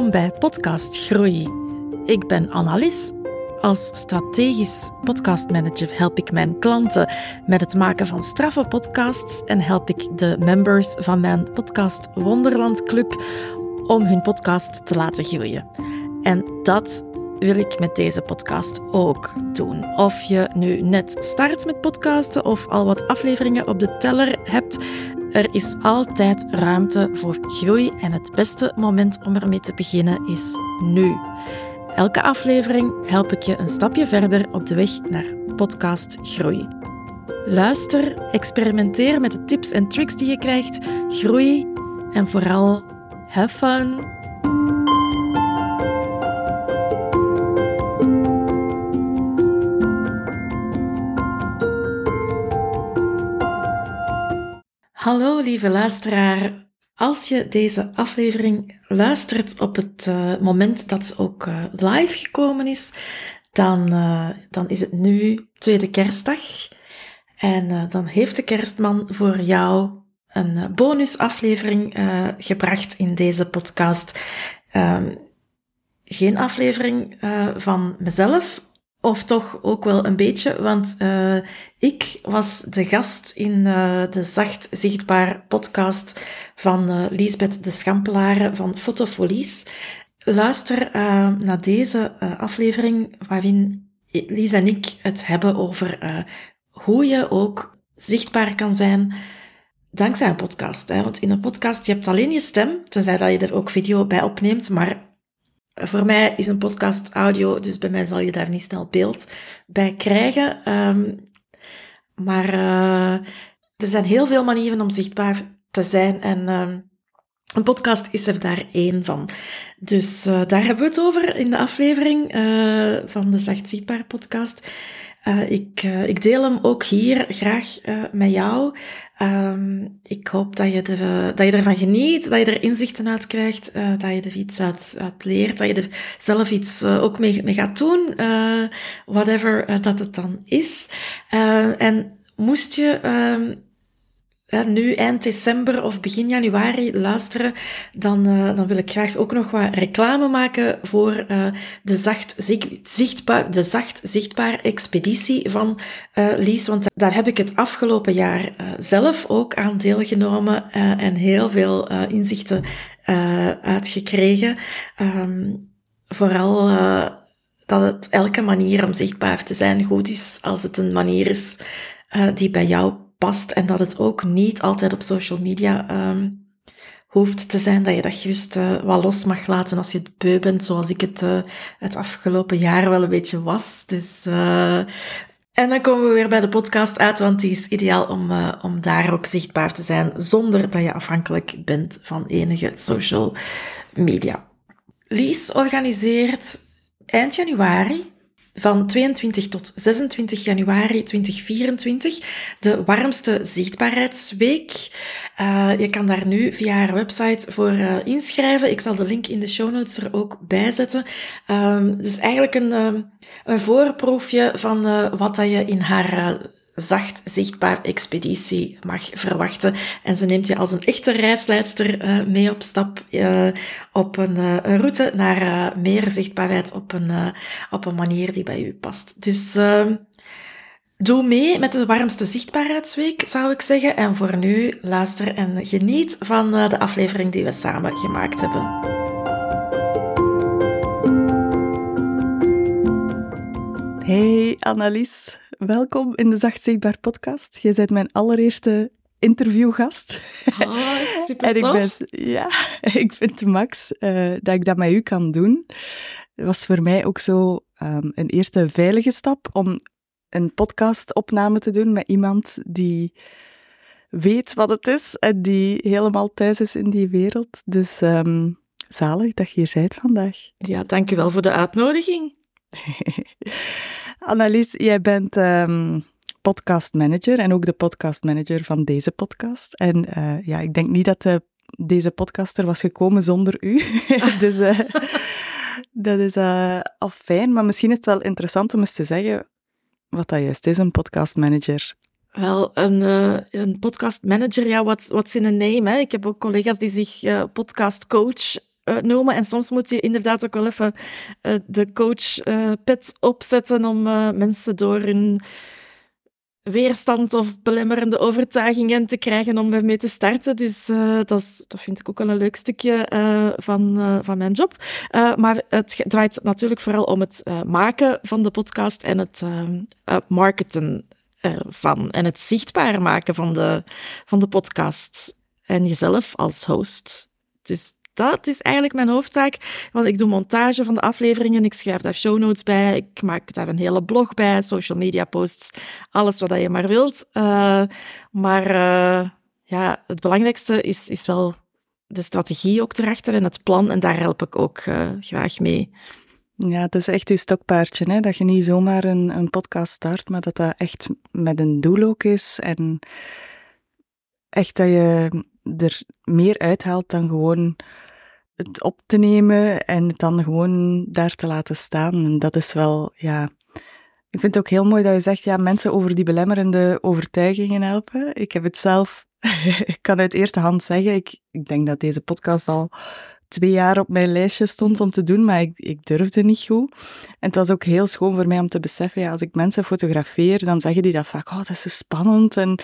Welkom bij Podcast Groei. Ik ben Annalies. Als strategisch podcastmanager help ik mijn klanten met het maken van straffe podcasts en help ik de members van mijn podcast Wonderland Club om hun podcast te laten groeien. En dat wil ik met deze podcast ook doen. Of je nu net start met podcasten of al wat afleveringen op de teller hebt, er is altijd ruimte voor groei en het beste moment om ermee te beginnen is nu. Elke aflevering help ik je een stapje verder op de weg naar podcast groei. Luister, experimenteer met de tips en tricks die je krijgt, groei en vooral have fun. Hallo lieve luisteraar. Als je deze aflevering luistert op het uh, moment dat ze ook uh, live gekomen is, dan, uh, dan is het nu tweede kerstdag. En dan heeft de kerstman voor jou een bonusaflevering gebracht in deze podcast. Um, geen aflevering van mezelf, of toch ook wel een beetje, want uh, ik was de gast in uh, de Zacht Zichtbaar podcast van uh, Liesbeth de Schampelaren van Fotofolies. Luister naar deze aflevering waarin Lies en ik het hebben over hoe je ook zichtbaar kan zijn dankzij een podcast. Hè? Want in een podcast, je hebt alleen je stem, tenzij dat je er ook video bij opneemt, maar voor mij is een podcast audio, dus bij mij zal je daar niet snel beeld bij krijgen. Um, maar uh, er zijn heel veel manieren om zichtbaar te zijn en um, een podcast is er daar één van. Dus uh, daar hebben we het over in de aflevering uh, van de Zacht Zichtbaar podcast. Ik, ik deel hem ook hier graag met jou. Um, ik hoop dat je, dat je ervan geniet, dat je er inzichten uit krijgt, dat je er iets uit, leert, dat je er zelf iets ook mee, mee gaat doen, whatever dat het dan is. en moest je um, nu eind december of begin januari luisteren, dan, uh, dan wil ik graag ook nog wat reclame maken voor uh, de, zacht zichtbaar, de zacht zichtbaar expeditie van uh, Lies. Want daar heb ik het afgelopen jaar zelf ook aan deelgenomen en heel veel inzichten uitgekregen. Um, vooral dat het elke manier om zichtbaar te zijn goed is als het een manier is die bij jou past en dat het ook niet altijd op social media um, hoeft te zijn, dat je dat juist uh, wat los mag laten als je het beu bent, zoals ik het uh, het afgelopen jaar wel een beetje was. Dus, uh, en dan komen we weer bij de podcast uit, want die is ideaal om, om daar ook zichtbaar te zijn, zonder dat je afhankelijk bent van enige social media. Lies organiseert eind januari van 22 tot 26 januari 2024, de warmste zichtbaarheidsweek. Uh, je kan daar nu via haar website voor uh, inschrijven. Ik zal de link in de show notes er ook bij zetten. Um, dus eigenlijk een, um, een voorproefje van wat dat je in haar zacht zichtbaar expeditie mag verwachten. En ze neemt je als een echte reisleidster uh, mee op stap uh, op een, uh, een, route naar meer zichtbaarheid op een, op een manier die bij u past. Dus ehm, doe mee met de warmste zichtbaarheidsweek, zou ik zeggen. En voor nu, luister en geniet van de aflevering die we samen gemaakt hebben. Hey Annelies, welkom in de Zacht Zichtbaar podcast. Je bent mijn allereerste interviewgast. Oh, super tof. ik ben, ja, ik vind max uh, dat ik dat met u kan doen. Het was voor mij ook zo um, een eerste veilige stap om een podcastopname te doen met iemand die weet wat het is en die helemaal thuis is in die wereld. Dus um, zalig dat je hier bent vandaag. Ja, dankjewel voor de uitnodiging. Annelies, jij bent um, podcastmanager en ook de podcastmanager van deze podcast. En uh, ja, ik denk niet dat de, deze podcast er was gekomen zonder u. dus uh, dat is uh, al fijn. Maar misschien is het wel interessant om eens te zeggen wat dat juist is, een podcastmanager. Wel, een, uh, een podcastmanager, ja, what's, what's in a name? Hè? Ik heb ook collega's die zich uh, podcastcoach noemen. En soms moet je inderdaad ook wel even uh, de coach-pet opzetten om mensen door hun weerstand of belemmerende overtuigingen te krijgen om ermee te starten. Dus dat, dat vind ik ook wel een leuk stukje van, van mijn job. maar het draait natuurlijk vooral om het maken van de podcast en het marketen ervan en het zichtbaar maken van de, van de podcast en jezelf als host. Dus dat is eigenlijk mijn hoofdtaak. Want ik doe montage van de afleveringen, ik schrijf daar show notes bij, ik maak daar een hele blog bij, social media posts, alles wat je maar wilt. Uh, maar uh, ja, het belangrijkste is, is wel de strategie ook erachter en het plan. En daar help ik ook uh, graag mee. Ja, het is echt je stokpaardje, hè? dat je niet zomaar een, een podcast start, maar dat dat echt met een doel ook is. En echt dat je er meer uithaalt dan gewoon het op te nemen en het dan gewoon daar te laten staan. En dat is wel, ja. Ik vind het ook heel mooi dat je zegt, ja, mensen over die belemmerende overtuigingen helpen. Ik heb het zelf, ik kan uit eerste hand zeggen, ik, ik denk dat deze podcast al twee jaar op mijn lijstje stond om te doen, maar ik, ik durfde niet goed. En het was ook heel schoon voor mij om te beseffen, ja, als ik mensen fotografeer, dan zeggen die dat vaak, oh, dat is zo spannend. En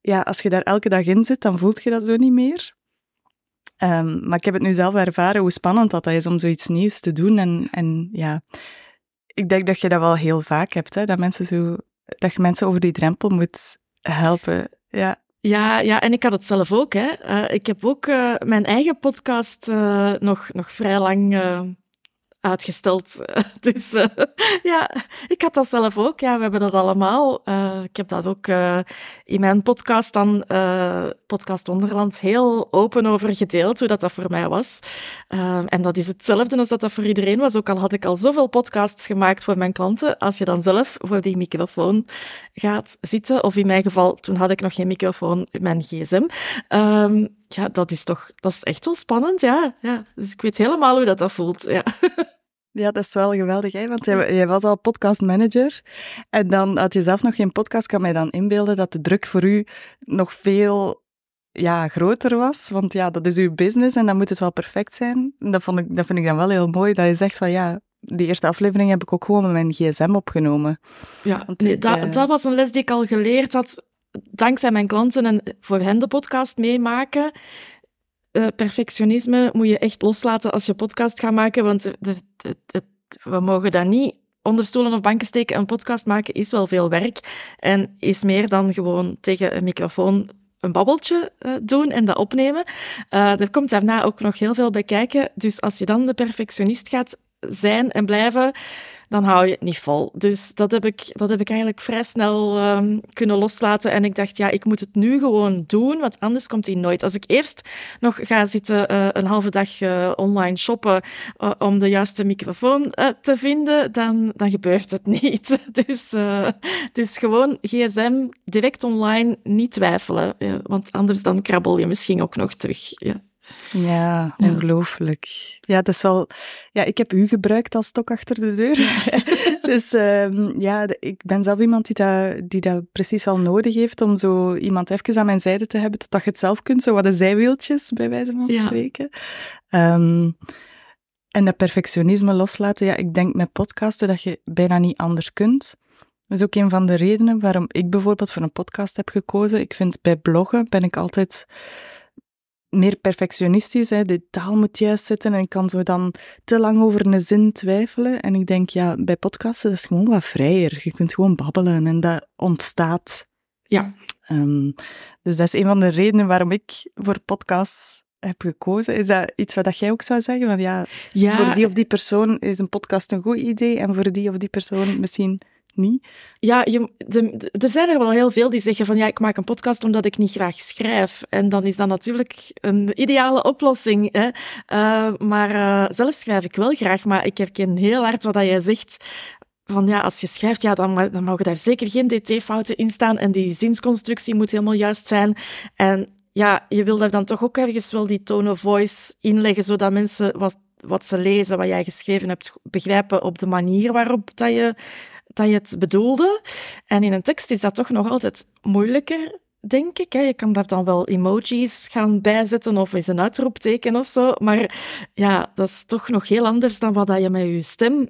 ja, als je daar elke dag in zit, dan voelt je dat zo niet meer. Um, maar ik heb het nu zelf ervaren hoe spannend dat is om zoiets nieuws te doen. En, en ja, ik denk dat je dat wel heel vaak hebt, hè? Dat, mensen zo, dat je mensen over die drempel moet helpen. Ja. Ja, ja, en ik had het zelf ook. Hè. Uh, ik heb ook uh, mijn eigen podcast uh, nog, nog vrij lang uitgesteld. Dus uh, ja, ik had dat zelf ook. Ja, we hebben dat allemaal. Uh, ik heb dat ook uh, in mijn podcast dan, Podcast Wonderland, heel open over gedeeld, hoe dat, dat voor mij was. en dat is hetzelfde als dat dat voor iedereen was. Ook al had ik al zoveel podcasts gemaakt voor mijn klanten. Als je dan zelf voor die microfoon gaat zitten, of in mijn geval, toen had ik nog geen microfoon, mijn gsm. Um, ja, dat is toch, dat is echt wel spannend, ja. ja. Dus ik weet helemaal hoe dat, dat voelt, ja. Ja, dat is wel geweldig, hè? want jij, jij, was al podcastmanager en dan had je zelf nog geen podcast. Kan mij dan inbeelden dat de druk voor u nog veel ja, groter was, want ja, dat is uw business en dan moet het wel perfect zijn. Dat, vond ik, dat vind ik dan wel heel mooi, dat je zegt van ja, die eerste aflevering heb ik ook gewoon met mijn gsm opgenomen. Ja, want, dat, uh, dat was een les die ik al geleerd had dankzij mijn klanten en voor hen de podcast meemaken. Uh, perfectionisme moet je echt loslaten als je podcast gaat maken, want de, we mogen dat niet onder stoelen of banken steken. Een podcast maken is wel veel werk en is meer dan gewoon tegen een microfoon een babbeltje uh, doen en dat opnemen. Uh, er komt daarna ook nog heel veel bij kijken. Dus als je dan de perfectionist gaat zijn en blijven, dan hou je het niet vol. Dus dat heb ik, dat heb ik eigenlijk vrij snel um, kunnen loslaten. En ik dacht, ja, ik moet het nu gewoon doen, want anders komt hij nooit. Als ik eerst nog ga zitten uh, een halve dag uh, online shoppen uh, om de juiste microfoon te vinden, dan, dan gebeurt het niet. Dus, dus gewoon gsm, direct online, niet twijfelen. want anders dan krabbel je misschien ook nog terug. Ja. Ja, ongelooflijk. Ja, het is wel... Ja, ik heb u gebruikt als stok achter de deur. dus um, ja, ik ben zelf iemand die dat, die dat precies wel nodig heeft om zo iemand even aan mijn zijde te hebben, totdat je het zelf kunt, zo wat de zijwieltjes, bij wijze van spreken. Um, en dat perfectionisme loslaten, ja, ik denk met podcasten dat je bijna niet anders kunt. Dat is ook een van de redenen waarom ik bijvoorbeeld voor een podcast heb gekozen. Ik vind bij bloggen ben ik altijd meer perfectionistisch. Hè. De taal moet juist zitten en ik kan zo dan te lang over een zin twijfelen. En ik denk, ja, bij podcasten is het gewoon wat vrijer. Je kunt gewoon babbelen en dat ontstaat. Ja. Um, dus dat is een van de redenen waarom ik voor podcasts heb gekozen. Is dat iets wat jij ook zou zeggen? Want ja, ja, voor die of die persoon is een podcast een goed idee en voor die of die persoon misschien Ja, je, er zijn er wel heel veel die zeggen van ja, ik maak een podcast omdat ik niet graag schrijf. En dan is dat natuurlijk een ideale oplossing. Hè? Uh, maar uh, zelf schrijf ik wel graag, maar ik herken heel hard wat jij zegt van ja, als je schrijft, ja, dan, dan mogen daar zeker geen dt-fouten in staan en die zinsconstructie moet helemaal juist zijn. En ja, je wil daar dan toch ook ergens wel die tone of voice inleggen, zodat mensen wat, wat ze lezen, wat jij geschreven hebt, begrijpen op de manier waarop dat je dat je het bedoelde. En in een tekst is dat toch nog altijd moeilijker, denk ik. Hè. Je kan daar dan wel emojis gaan bijzetten of eens een uitroepteken of zo. Maar ja, dat is toch nog heel anders dan wat je met je stem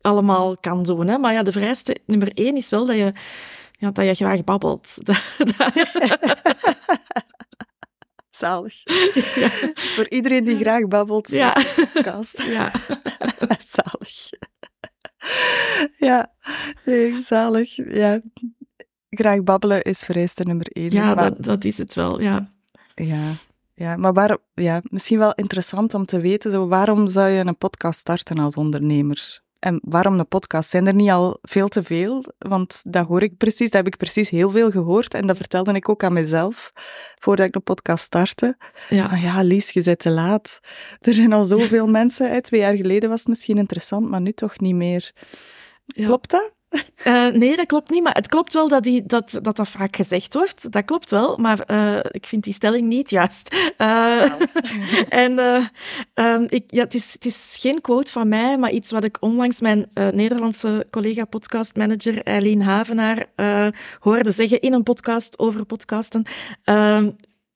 allemaal kan doen. Hè. Maar ja, de vereiste nummer één is wel dat je, ja, dat je graag babbelt. Zalig. Ja. Voor iedereen die graag babbelt. Ja. Podcast. Ja. Zalig. Ja, nee, zalig. Ja. Graag babbelen is vereiste nummer één. Ja, dat, dat is het wel, ja. Ja, ja, maar waar, ja, misschien wel interessant om te weten, zo, waarom zou je een podcast starten als ondernemer? En waarom een podcast? Zijn er niet al veel te veel? Want dat hoor ik precies, dat heb ik precies heel veel gehoord. En dat vertelde ik ook aan mezelf, voordat ik een podcast startte. Ja, ah ja Lies, je bent te laat. Er zijn al zoveel mensen. Twee jaar geleden was het misschien interessant, maar nu toch niet meer. Klopt dat? Uh, nee, dat klopt niet. Maar het klopt wel dat, die, dat, dat dat vaak gezegd wordt. Dat klopt wel, maar uh, ik vind die stelling niet juist. Uh, en um, ik, ja, het, is, het is geen quote van mij, maar iets wat ik onlangs mijn Nederlandse collega-podcastmanager Eileen Havenaar hoorde zeggen in een podcast over podcasten.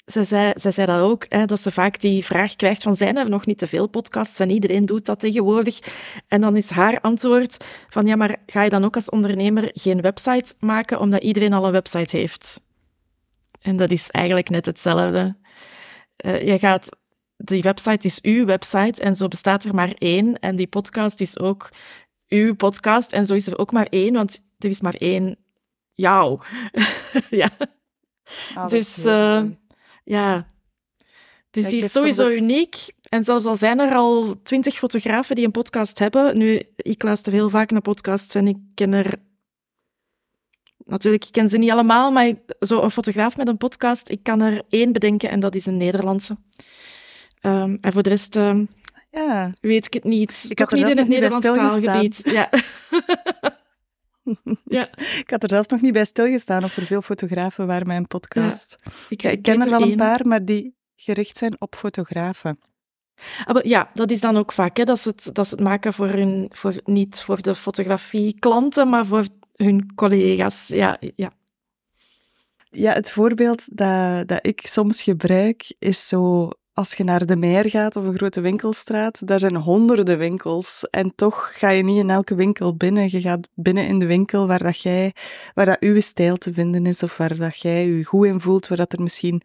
Zij zei, zij zei dat ook, hè, dat ze vaak die vraag krijgt van zijn er nog niet te veel podcasts en iedereen doet dat tegenwoordig. En dan is haar antwoord van ja, maar ga je dan ook als ondernemer geen website maken omdat iedereen al een website heeft? En dat is eigenlijk net hetzelfde. Uh, je gaat, die website is uw website en zo bestaat er maar één. En die podcast is ook uw podcast en zo is er ook maar één, want er is maar één jou. ja. Dus... Ja. Dus die is sowieso uniek. En zelfs al zijn er al twintig fotografen die een podcast hebben. Nu, ik luister heel vaak naar podcasts en ik ken er. Natuurlijk, ik ken ze niet allemaal, maar zo'n fotograaf met een podcast, ik kan er één bedenken en dat is een Nederlandse. Um, en voor de rest um, ja. weet ik het niet. Ik Toch niet in het Nederlandse taalgebied. Ja. Ja. Ik had er zelfs nog niet bij stilgestaan of er veel fotografen waren mijn podcast. ik, ik, ken er wel een paar, maar die gericht zijn op fotografen. Ah, ja, dat is dan ook vaak, hè, dat, ze het, dat ze het maken voor hun, voor, niet voor de fotografie-klanten, maar voor hun collega's. Ja, ja. ja het voorbeeld dat, dat ik soms gebruik is zo als je naar de Meijer gaat of een grote winkelstraat, daar zijn honderden winkels. En toch ga je niet in elke winkel binnen. Je gaat binnen in de winkel waar dat jij, waar dat uw stijl te vinden is, of waar dat jij je goed in voelt, waar dat er misschien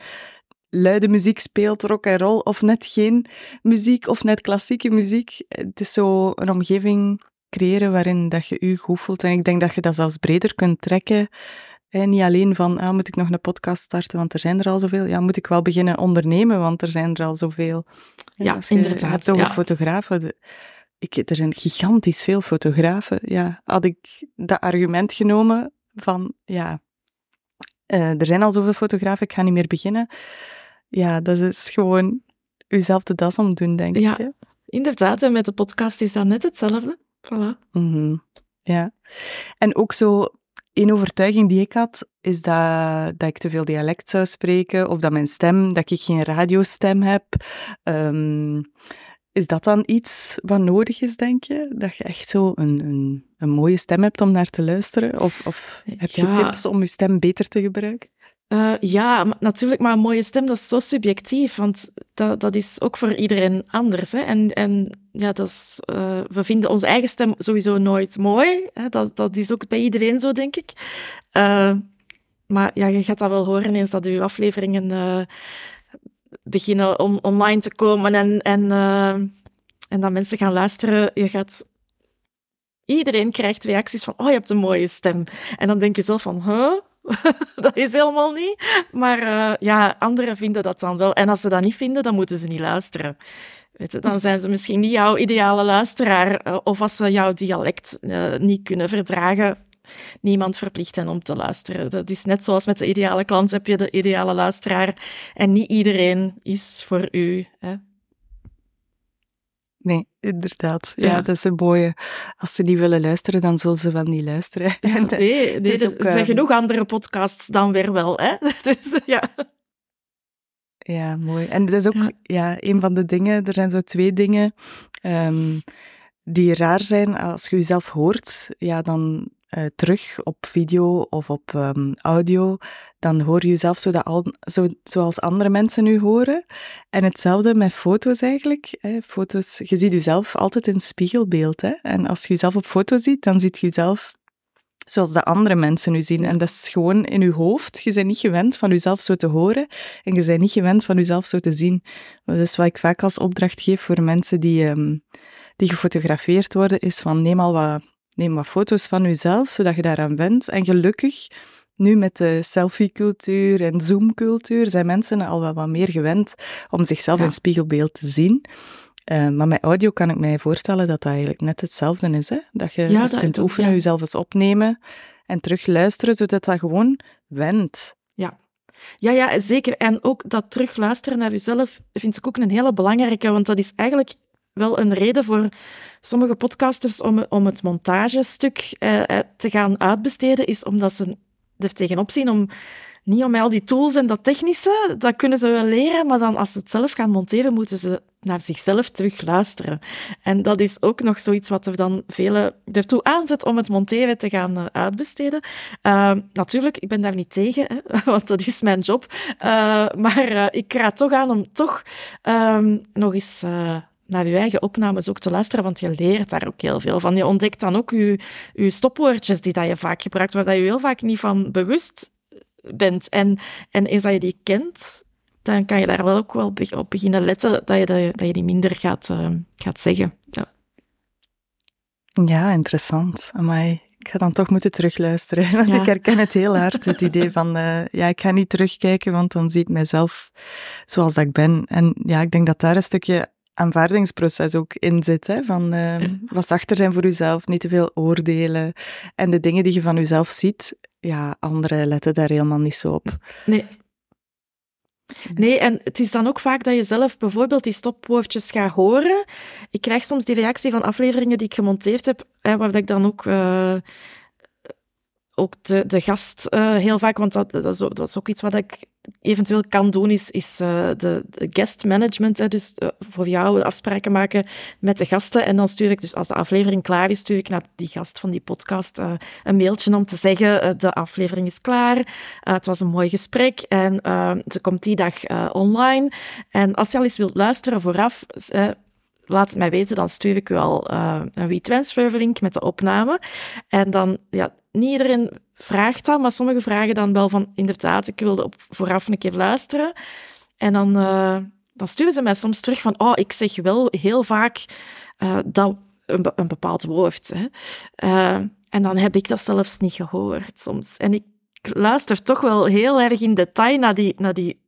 luide muziek speelt, rock en roll, of net geen muziek, of net klassieke muziek. Het is zo een omgeving creëren waarin dat je je goed voelt. En ik denk dat je dat zelfs breder kunt trekken niet alleen van, ah, moet ik nog een podcast starten, want er zijn er al zoveel. Ja, moet ik wel beginnen ondernemen, want er zijn er al zoveel. Ja, als je inderdaad. hebt over fotografen, ik, er zijn gigantisch veel fotografen. Ja, had ik dat argument genomen van, ja, uh, er zijn al zoveel fotografen, ik ga niet meer beginnen. Ja, dat is gewoon uzelf de das om doen, denk ja, ik. Inderdaad, en met de podcast is dat net hetzelfde. Voilà. Mm Ja. En ook zo een overtuiging die ik had, is dat, dat ik te veel dialect zou spreken, of dat mijn stem, dat ik geen radiostem heb. Um, is dat dan iets wat nodig is, denk je? Dat je echt zo een, een, een mooie stem hebt om naar te luisteren? Of, of heb je tips om je stem beter te gebruiken? Uh, ja, natuurlijk, maar een mooie stem, dat is zo subjectief, want dat, dat is ook voor iedereen anders. Hè? En, en ja, dat is, uh, we vinden onze eigen stem sowieso nooit mooi. Hè? Dat, dat is ook bij iedereen zo, denk ik. Uh, maar ja, je gaat dat wel horen eens dat je afleveringen beginnen on, online te komen en, en, en dat mensen gaan luisteren. Je gaat iedereen krijgt reacties van, oh, je hebt een mooie stem. En dan denk je zelf van, huh? dat is helemaal niet. Maar uh, ja, anderen vinden dat dan wel. En als ze dat niet vinden, dan moeten ze niet luisteren. Weet je, dan zijn ze misschien niet jouw ideale luisteraar. Uh, of als ze jouw dialect uh, niet kunnen verdragen, niemand verplicht hen om te luisteren. Dat is net zoals met de ideale klant heb je de ideale luisteraar. En niet iedereen is voor u. Hè. Nee, inderdaad. Ja, dat is een mooie. Als ze niet willen luisteren, dan zullen ze wel niet luisteren. Ja, nee, nee er zijn ehm, genoeg andere podcasts dan weer wel. Hè? Dus, ja. ja, mooi. En dat is ook ja. een van de dingen, er zijn zo twee dingen um, die raar zijn. Als je jezelf hoort, ja, dan uh, terug op video of op um, audio, dan hoor je jezelf zo dat al, zo, zoals andere mensen u horen. En hetzelfde met foto's eigenlijk. Hè. Foto's, je ziet jezelf altijd in spiegelbeeld. Hè. En als je jezelf op foto ziet, dan ziet je jezelf zoals de andere mensen u zien. En dat is gewoon in je hoofd. Je bent niet gewend van jezelf zo te horen en je bent niet gewend van jezelf zo te zien. Dus wat ik vaak als opdracht geef voor mensen die, um, die gefotografeerd worden, is van neem al wat, neem wat foto's van jezelf, zodat je daaraan bent. En gelukkig, nu met de selfie-cultuur en zoom-cultuur, zijn mensen al wel wat meer gewend om zichzelf in spiegelbeeld te zien. Uh, maar met audio kan ik mij voorstellen dat dat eigenlijk net hetzelfde is. Hè? Dat je ja, eens kunt oefenen, ja. jezelf eens opnemen en terug luisteren, zodat dat gewoon wendt. Ja. Ja, ja, zeker. En ook dat terugluisteren naar jezelf vind ik ook een hele belangrijke, want dat is eigenlijk wel een reden voor sommige podcasters om, om het montagestuk eh, eh te gaan uitbesteden, is omdat ze er tegenop zien om niet om al die tools en dat technische, dat kunnen ze wel leren, maar dan als ze het zelf gaan monteren, moeten ze naar zichzelf terug luisteren. En dat is ook nog zoiets wat er dan velen ertoe aanzet om het monteren te gaan uh, uitbesteden. Uh, natuurlijk, ik ben daar niet tegen, hè, want dat is mijn job. Maar ik raad toch aan om toch ehm, nog eens naar je eigen opnames ook te luisteren, want je leert daar ook heel veel van. Je ontdekt dan ook je, je stopwoordjes die dat je vaak gebruikt, waar dat je heel vaak niet van bewust bent. En, en eens dat je die kent, dan kan je daar wel ook wel op beginnen letten dat je, dat je die minder gaat, uh, gaat zeggen. Ja. ja, interessant. Amai. Ik ga dan toch moeten terugluisteren, want ja. ik herken het heel hard, het idee van, uh, ja, ik ga niet terugkijken, want dan zie ik mezelf zoals dat ik ben. En ja, ik denk dat daar een stukje aanvaardingsproces ook in zit, hè, van uh, wat zachter zijn voor jezelf, niet te veel oordelen en de dingen die je van jezelf ziet, ja, anderen letten daar helemaal niet zo op. Nee. Nee, en het is dan ook vaak dat je zelf bijvoorbeeld die stopwoordjes gaat horen. Ik krijg soms die reactie van afleveringen die ik gemonteerd heb, hè, waar ik dan ook... Uh, ook de, gast uh, heel vaak, want dat, dat, is ook, iets wat ik eventueel kan doen, is, is uh, de, de, guest management. Dus uh, voor jou afspraken maken met de gasten. En dan stuur ik, dus als de aflevering klaar is, stuur ik naar die gast van die podcast een mailtje om te zeggen, de aflevering is klaar. het was een mooi gesprek en ze komt die dag online. En als je al eens wilt luisteren vooraf, laat het mij weten, dan stuur ik u al uh, een WeTransfer link met de opname. En dan, ja, niet iedereen vraagt dat, maar sommigen vragen dan wel van, inderdaad, ik wilde op vooraf een keer luisteren. En dan, uh, dan sturen ze mij soms terug van, oh, ik zeg wel heel vaak uh, dat een, een, bepaald woord. Hè. en dan heb ik dat zelfs niet gehoord soms. En ik luister toch wel heel erg in detail naar die, naar die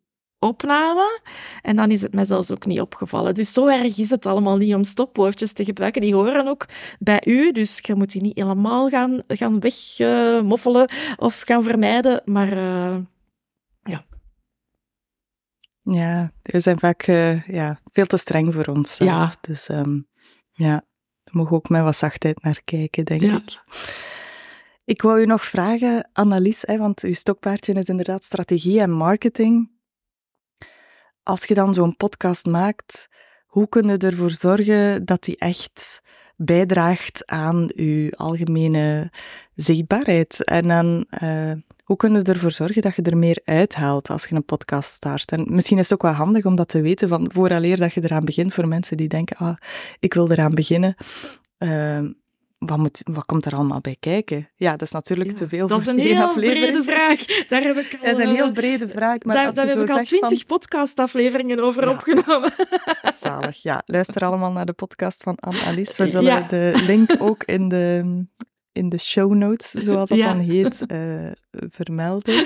opname. En dan is het mij zelfs ook niet opgevallen. Dus zo erg is het allemaal niet om stopwoordjes te gebruiken. Die horen ook bij u, dus je moet die niet helemaal gaan, gaan wegmoffelen uh, of gaan vermijden. Maar uh, ja. Ja, we zijn vaak uh, ja, veel te streng voor ons. Ja. Dus um, ja, we mogen ook met wat zachtheid naar kijken, denk ja. ik. Ik wou u nog vragen, Annelies, hè, want uw stokpaardje is inderdaad strategie en marketing als je dan zo'n podcast maakt, hoe kun je ervoor zorgen dat die echt bijdraagt aan je algemene zichtbaarheid? En dan, uh, hoe kun je ervoor zorgen dat je er meer uithaalt als je een podcast start? En misschien is het ook wel handig om dat te weten van vooraleer dat je eraan begint, voor mensen die denken, ah, ik wil eraan beginnen. Uh, wat, moet, wat komt er allemaal bij kijken? Ja, dat is natuurlijk te veel Dat is een heel brede vraag. Daar heb ik al, dat is een heel brede vraag. Maar daar, daar heb ik al twintig podcastafleveringen over opgenomen. Zalig, ja. Luister allemaal naar de podcast van Anne-Alice. We zullen de link ook in de, in de show notes, zoals dat dan heet, uh, vermelden.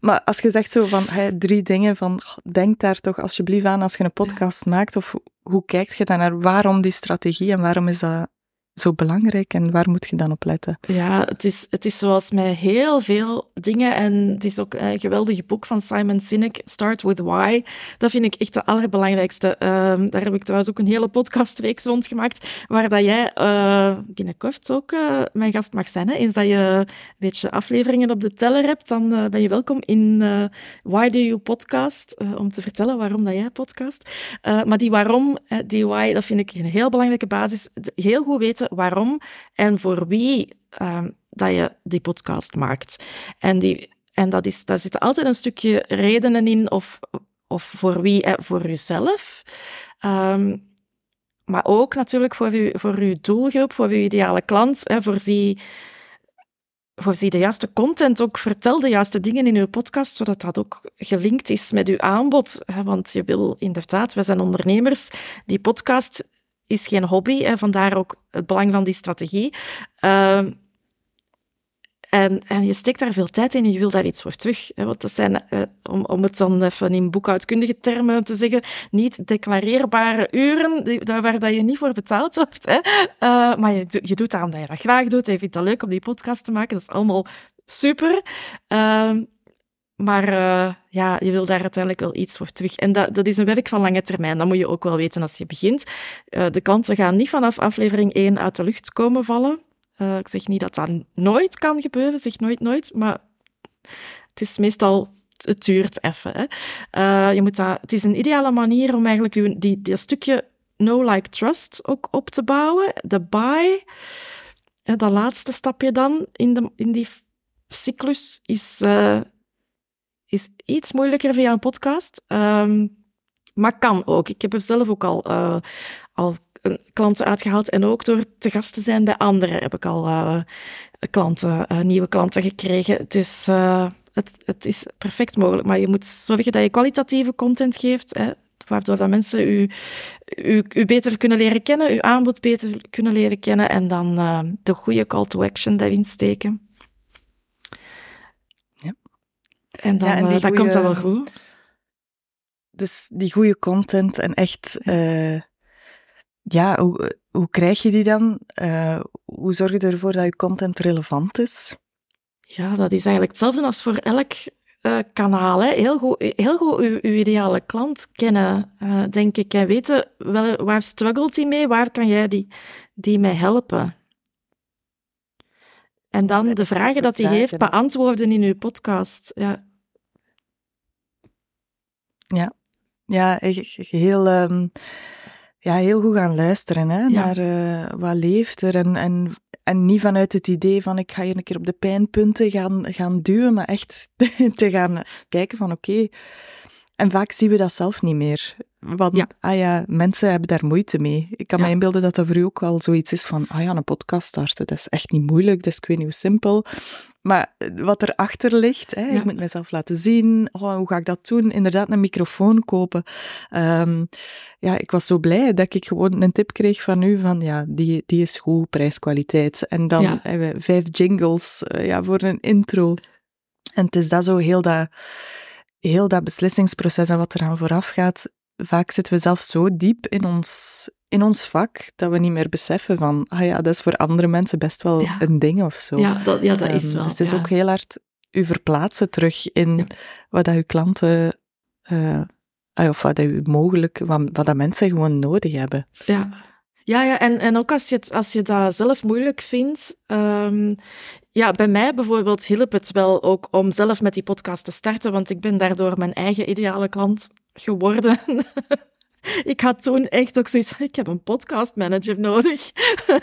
Maar als je zegt zo van hey, drie dingen, van denk daar toch alsjeblieft aan als je een podcast maakt, of hoe kijkt je daar naar waarom die strategie en waarom is dat zo belangrijk en waar moet je dan op letten? Ja, het is, het is zoals met heel veel dingen en het is ook een geweldig boek van Simon Sinek, Start With Why. Dat vind ik echt het allerbelangrijkste. Uh, daar heb ik trouwens ook een hele podcastreeks rond gemaakt, waar dat jij uh, binnenkort ook uh, mijn gast mag zijn. Hè. Eens dat je een beetje afleveringen op de teller hebt, dan ben je welkom in Why Do You Podcast, om te vertellen waarom dat jij podcast. maar die waarom, die why, dat vind ik een heel belangrijke basis. Heel goed weten waarom en voor wie um, dat je die podcast maakt. En, die, en dat is, daar zit altijd een stukje redenen in, of, of voor wie, voor jezelf. Um, maar ook natuurlijk voor, u, voor uw doelgroep, voor uw ideale klant. Hè, voorzie, voorzie de juiste content ook, vertel de juiste dingen in uw podcast, zodat dat ook gelinkt is met uw aanbod. Hè, want je wil inderdaad, we zijn ondernemers, die podcast is geen hobby, hè, vandaar ook het belang van die strategie. Uh, en, en je steekt daar veel tijd in en je wil daar iets voor terug. Hè? Want dat zijn, eh, om, om het dan even in boekhoudkundige termen te zeggen, niet declareerbare uren waar dat je niet voor betaald wordt. Uh, maar je, je doet dat je dat graag doet. Je vindt het leuk om die podcast te maken. Dat is allemaal super. Uh, maar uh, ja, je wil daar uiteindelijk wel iets voor terug. En dat, dat is een werk van lange termijn. Dat moet je ook wel weten als je begint. Uh, de klanten gaan niet vanaf aflevering 1 uit de lucht komen vallen. Uh, ik zeg niet dat dat nooit kan gebeuren, zeg nooit nooit, maar het is meestal het duurt even. Je moet dat, het is een ideale manier om eigenlijk uw, die, die stukje no-like trust ook op te bouwen. De buy, dat laatste stapje dan in, de, in die cyclus, is, is iets moeilijker via een podcast. Um, maar kan ook. Ik heb er zelf ook al, uh, al klanten uitgehaald. En ook door te gast te zijn bij anderen heb ik al uh, klanten, uh, nieuwe klanten gekregen. Dus het, het, is perfect mogelijk. Maar je moet zorgen dat je kwalitatieve content geeft. Hè, waardoor dat mensen u, u, u beter kunnen leren kennen, uw aanbod beter kunnen leren kennen. En dan de goede call to action daarin steken. Ja. En dan, ja, en dan goeie, komt dat wel goed. Dus die goede content en echt ja, hoe, hoe krijg je die dan? Uh, hoe zorg je ervoor dat je content relevant is? Ja, dat is eigenlijk hetzelfde als voor elk uh, kanaal. Hè. Heel goed, heel goed uw, uw ideale klant kennen, uh, denk ik. En weten wel, waar struggelt hij mee, waar kan jij die, die mee helpen? En dan de vragen dat hij heeft beantwoorden in uw podcast. Ja, ja, ja heel... Um ja, heel goed gaan luisteren hè, naar uh, wat leeft er. En, en, en niet vanuit het idee van ik ga hier een keer op de pijnpunten gaan, gaan duwen, maar echt te gaan kijken van oké. Okay. En vaak zien we dat zelf niet meer. Want ja. Ah ja, mensen hebben daar moeite mee. Ik kan ja. me inbeelden dat dat voor u ook wel zoiets is van, ah ja, een podcast starten, dat is echt niet moeilijk, dat is ik weet niet hoe simpel. Maar wat erachter ligt, hè, ja. ik moet mezelf laten zien, oh, hoe ga ik dat doen? Inderdaad, een microfoon kopen. Um, ja, ik was zo blij dat ik gewoon een tip kreeg van u van, ja, die, die is goed, prijskwaliteit. En dan hebben we vijf jingles uh, ja, voor een intro. En het is dat zo heel dat, heel dat beslissingsproces en wat eraan vooraf gaat, vaak zitten we zelf zo diep in ons, in ons vak dat we niet meer beseffen van, ah ja, dat is voor andere mensen best wel ja. een ding of zo. Ja, dat, ja, dat um, is wel. Dus het is ja. ook heel hard u verplaatsen terug in wat dat uw klanten, uh, of wat dat u mogelijk, wat, wat dat mensen gewoon nodig hebben. Ja. Ja, ja en, en ook als je, het, als je dat zelf moeilijk vindt. Um, ja, bij mij bijvoorbeeld hielp het wel ook om zelf met die podcast te starten, want ik ben daardoor mijn eigen ideale klant geworden. ik had toen echt ook zoiets ik heb een podcastmanager nodig.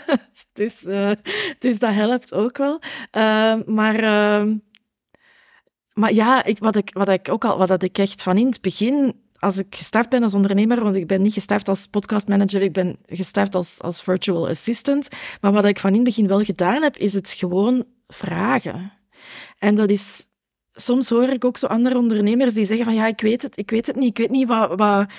dus, uh, dus dat helpt ook wel. Uh, maar, uh, maar ja, ik, wat, ik, wat ik ook al, wat ik echt van in het begin, als ik gestart ben als ondernemer, want ik ben niet gestart als podcastmanager, ik ben gestart als, als virtual assistant. Maar wat ik van in het begin wel gedaan heb, is het gewoon vragen. En dat is soms hoor ik ook zo andere ondernemers die zeggen van ja, ik weet het, ik weet het niet, ik weet niet wat, wat,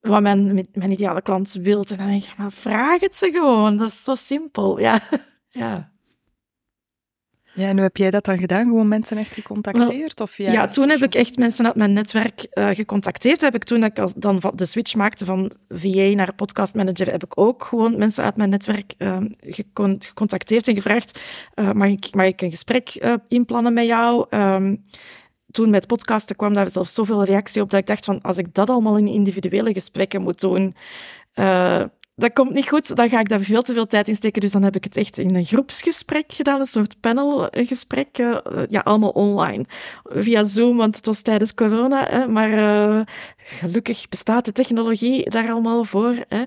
wat mijn, mijn ideale klant wil. En dan denk ik, maar vraag het ze gewoon, dat is zo simpel. Ja, ja. Ja, en hoe heb jij dat dan gedaan? Gewoon mensen echt gecontacteerd? Wel, of ja, toen heb ik echt mensen uit mijn netwerk uh, gecontacteerd. Heb ik toen ik dan de switch maakte van VA naar podcastmanager, heb ik ook gewoon mensen uit mijn netwerk uh, gecon gecontacteerd en gevraagd, uh, mag, ik, mag ik een gesprek inplannen met jou? Um, toen met podcasten kwam daar zelfs zoveel reactie op dat ik dacht van, als ik dat allemaal in individuele gesprekken moet doen, dat komt niet goed, dan ga ik daar veel te veel tijd in steken. Dus dan heb ik het echt in een groepsgesprek gedaan, een soort panelgesprek. Uh, ja, allemaal online, via Zoom, want het was tijdens corona. Maar uh, gelukkig bestaat de technologie daar allemaal voor. Hè.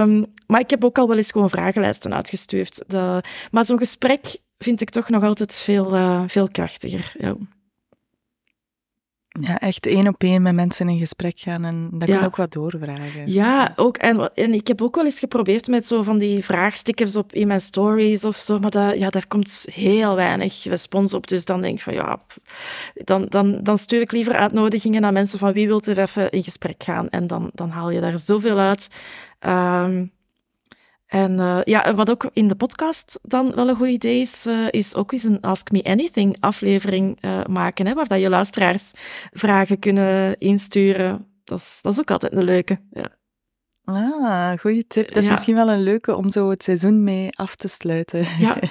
Um, maar ik heb ook al wel eens gewoon vragenlijsten uitgestuurd. Maar zo'n gesprek vind ik toch nog altijd veel, veel krachtiger. Ja. Ja, echt één op één met mensen in gesprek gaan en dat kan ook wat doorvragen. Ja, ook. En, en ik heb ook wel eens geprobeerd met zo van die vraagstickers op in mijn stories of zo, maar dat, ja, daar komt heel weinig respons op. Dus dan denk ik van ja, dan, dan, dan stuur ik liever uitnodigingen naar mensen van wie wilt er even in gesprek gaan. En dan, dan haal je daar zoveel uit. Um, en uh, ja, wat ook in de podcast dan wel een goed idee is, uh, is ook eens een Ask Me Anything aflevering uh, maken, hè, waar dat je luisteraars vragen kunnen insturen. Dat is, dat is ook altijd een leuke. Ja. Ah, goede tip. Dat is ja. misschien wel een leuke om zo het seizoen mee af te sluiten. Ja.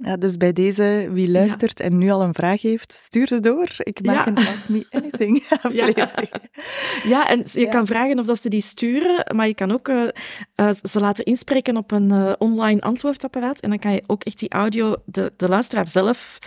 Ja, dus bij deze, wie luistert en nu al een vraag heeft, stuur ze door. Ik maak een Ask Me Anything aflevering. Ja, en je kan vragen of dat ze die sturen, maar je kan ook uh, uh, ze laten inspreken op een uh, online antwoordapparaat. En dan kan je ook echt die audio, de, de luisteraar zelf,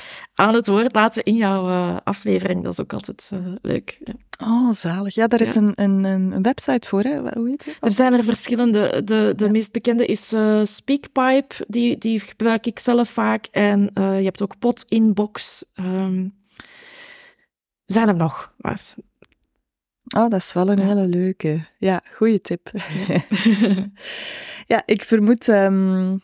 aan het woord laten in jouw aflevering. Dat is ook altijd leuk. Ja. Oh, zalig. Ja, daar is een, een, een, website voor, hè? Hoe heet het? Er zijn er verschillende. De, de meest bekende is Speakpipe. Die, die gebruik ik zelf vaak. En je hebt ook Pot Inbox. Um, zijn er nog, maar... Oh, dat is wel een hele leuke. Ja, goede tip. Ja, ja ik vermoed, um,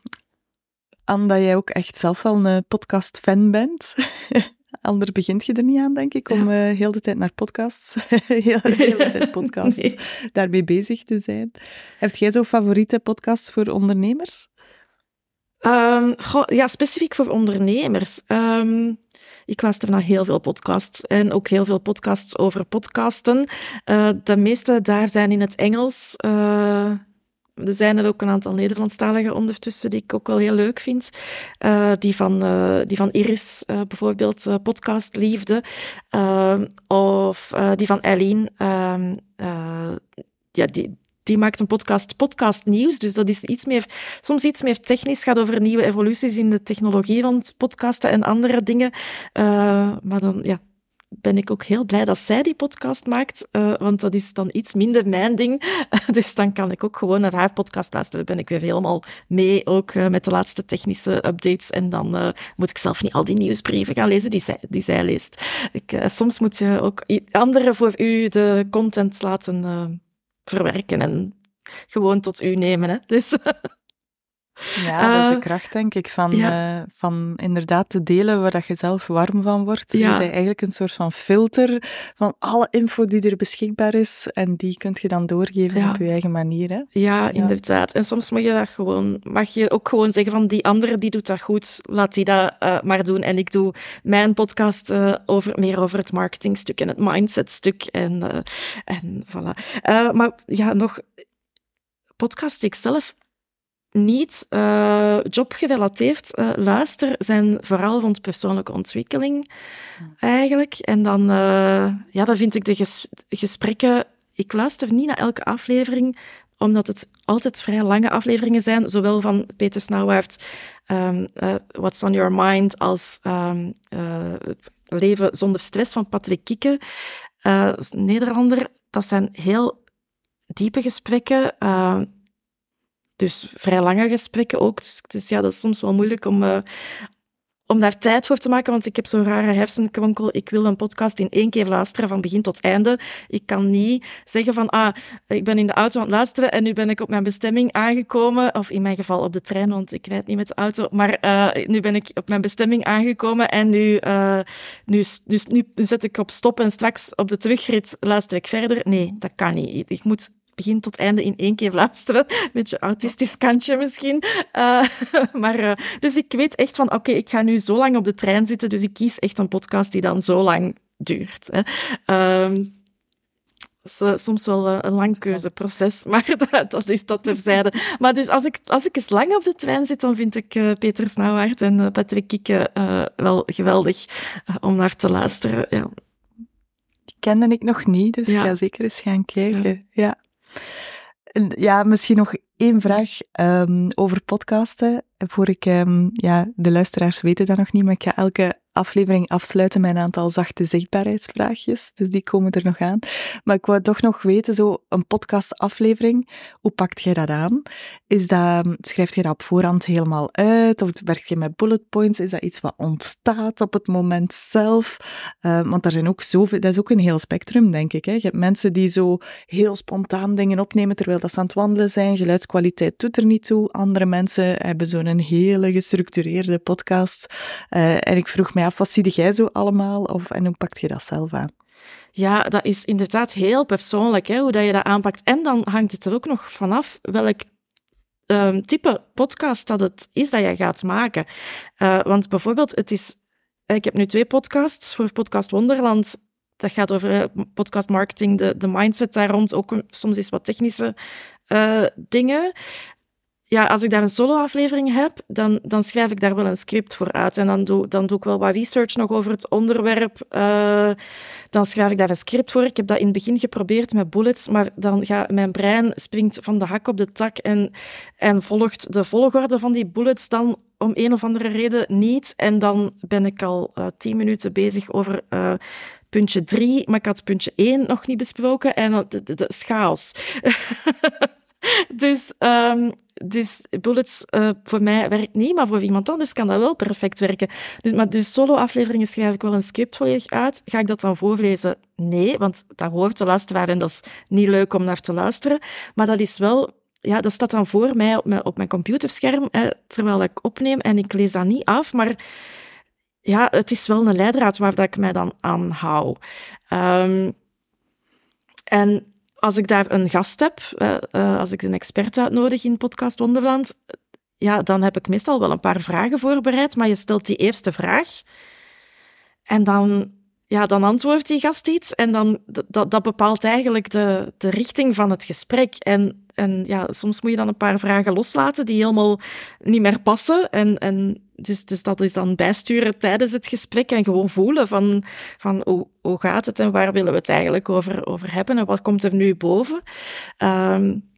Anne, dat jij ook echt zelf wel een podcast-fan bent. Anders begint je er niet aan, denk ik, om uh, heel de tijd naar podcasts, heel, heel de tijd podcasts, nee. daarmee bezig te zijn. Heb jij zo favoriete podcasts voor ondernemers? Um, goh, ja, specifiek voor ondernemers. Um, ik luister naar heel veel podcasts en ook heel veel podcasts over podcasten. Uh, de meeste daar zijn in het Engels. Uh, er zijn er ook een aantal Nederlandstaligen ondertussen die ik ook wel heel leuk vind. Uh, die, van, die van Iris bijvoorbeeld, podcast Liefde. Ehm, of die van Eileen. ja, die, die maakt een podcast, podcast nieuws. Dus dat is iets meer, soms iets meer technisch, gaat over nieuwe evoluties in de technologie rond podcasten en andere dingen. Maar dan, ja, ben ik ook heel blij dat zij die podcast maakt, uh, want dat is dan iets minder mijn ding. dus dan kan ik ook gewoon naar haar podcast luisteren. Ben ik weer helemaal mee, ook uh, met de laatste technische updates. En dan uh, moet ik zelf niet al die nieuwsbrieven gaan lezen die zij, die zij leest. Ik, soms moet je ook anderen voor u de content laten verwerken en gewoon tot u nemen. Hè. Dus Ja, dat is de eh, kracht, denk ik, van, ja. uh, van inderdaad te delen waar dat je zelf warm van wordt. Ja. Je bent eigenlijk een soort van filter van alle info die er beschikbaar is. En die kun je dan doorgeven ja. op je eigen manier. Hè? Ja, inderdaad. En soms mag je dat gewoon, mag je ook gewoon zeggen van die andere die doet dat goed, laat die dat uh, maar doen. En ik doe mijn podcast over, meer over het marketingstuk en het mindsetstuk. En, en voilà. maar ja, nog podcast ik zelf niet uh, jobgerelateerd uh, luister, zijn vooral rond persoonlijke ontwikkeling eigenlijk. En dan, uh, ja, dan vind ik de ges gesprekken... Ik luister niet naar elke aflevering, omdat het altijd vrij lange afleveringen zijn, zowel van Peter Snauwaard, um, What's on Your Mind, als um, Leven zonder stress van Patrick Kikke. Nederlander, dat zijn heel diepe gesprekken dus vrij lange gesprekken ook. Dus, dus, ja, dat is soms wel moeilijk om, uh, om daar tijd voor te maken, want ik heb zo'n rare hersenkwonkel. Ik wil een podcast in één keer luisteren, van begin tot einde. Ik kan niet zeggen van, ah, ik ben in de auto aan het luisteren en nu ben ik op mijn bestemming aangekomen. Of in mijn geval op de trein, want ik rijd niet met de auto. Maar uh, nu ben ik op mijn bestemming aangekomen en nu, uh, nu, dus nu zet ik op stop en straks op de terugrit luister ik verder. Nee, dat kan niet. Ik moet begin tot einde in één keer luisteren. Beetje autistisch kantje misschien. Uh, maar, uh, dus ik weet echt van, oké, okay, ik ga nu zo lang op de trein zitten, dus ik kies echt een podcast die dan zo lang duurt. Hè. Uh, soms wel een lang keuzeproces, maar dat, dat is dat terzijde. Maar dus als ik, als ik eens lang op de trein zit, dan vind ik uh, Peter Snauwaard en uh, Patrick Kikke uh, wel geweldig om naar te luisteren. Ja. Die kende ik nog niet, dus ja. ik ga zeker eens gaan kijken. Ja. ja. Ja, misschien nog één vraag um, over podcasten. Voor ik, um, ja, de luisteraars weten dat nog niet, maar ik ga elke aflevering afsluiten met een aantal zachte zichtbaarheidsvraagjes. Dus die komen er nog aan. Maar ik wou toch nog weten, zo een podcastaflevering, hoe pakt jij dat aan? Is dat, schrijf je dat op voorhand helemaal uit? Of werk je met bullet points? Is dat iets wat ontstaat op het moment zelf? Uh, want er zijn ook zoveel, dat is ook een heel spectrum, denk ik. Hè? Je hebt mensen die zo heel spontaan dingen opnemen terwijl dat ze aan het wandelen zijn. Geluidskwaliteit doet er niet toe. Andere mensen hebben zo'n hele gestructureerde podcast. Uh, en ik vroeg mij af, wat zie jij zo allemaal? Of, en hoe pakt je dat zelf aan? Ja, dat is inderdaad heel persoonlijk, hè, hoe dat je dat aanpakt. En dan hangt het er ook nog vanaf welk um, type podcast dat het is dat je gaat maken. Uh, want bijvoorbeeld, het is... Ik heb nu twee podcasts voor Podcast Wonderland. Dat gaat over podcast marketing, de, de mindset daar rond, ook soms eens wat technische uh, dingen ja, als ik daar een solo-aflevering heb, dan, dan schrijf ik daar wel een script voor uit. En dan doe, dan doe ik wel wat research nog over het onderwerp. Uh, dan schrijf ik daar een script voor. Ik heb dat in het begin geprobeerd met bullets, maar dan gaat mijn brein springt van de hak op de tak en, en volgt de volgorde van die bullets dan om een of andere reden niet. En dan ben ik al uh, tien minuten bezig over uh, puntje drie, maar ik had puntje één nog niet besproken. En dat is chaos. dus um, dus bullets uh, voor mij werkt niet, maar voor iemand anders kan dat wel perfect werken. Dus, maar dus solo-afleveringen schrijf ik wel een script volledig uit. Ga ik dat dan voorlezen? Nee, want dat hoort de luisteraar en dat is niet leuk om naar te luisteren. Maar dat is wel... Ja, dat staat dan voor mij op mijn, computerscherm, hè, terwijl ik opneem. En ik lees dat niet af, maar ja, het is wel een leidraad waar dat ik mij dan aan hou. Um, en als ik daar een gast heb, uh, als ik een expert uitnodig in Podcast Wonderland, ja, dan heb ik meestal wel een paar vragen voorbereid, maar je stelt die eerste vraag en dan, ja, dan antwoordt die gast iets en dan, dat, dat bepaalt eigenlijk de, de richting van het gesprek. En, en ja, soms moet je dan een paar vragen loslaten die helemaal niet meer passen en, en dus, dus dat is dan bijsturen tijdens het gesprek en gewoon voelen van, van hoe, hoe gaat het en waar willen we het eigenlijk over, over hebben en wat komt er nu boven. Um,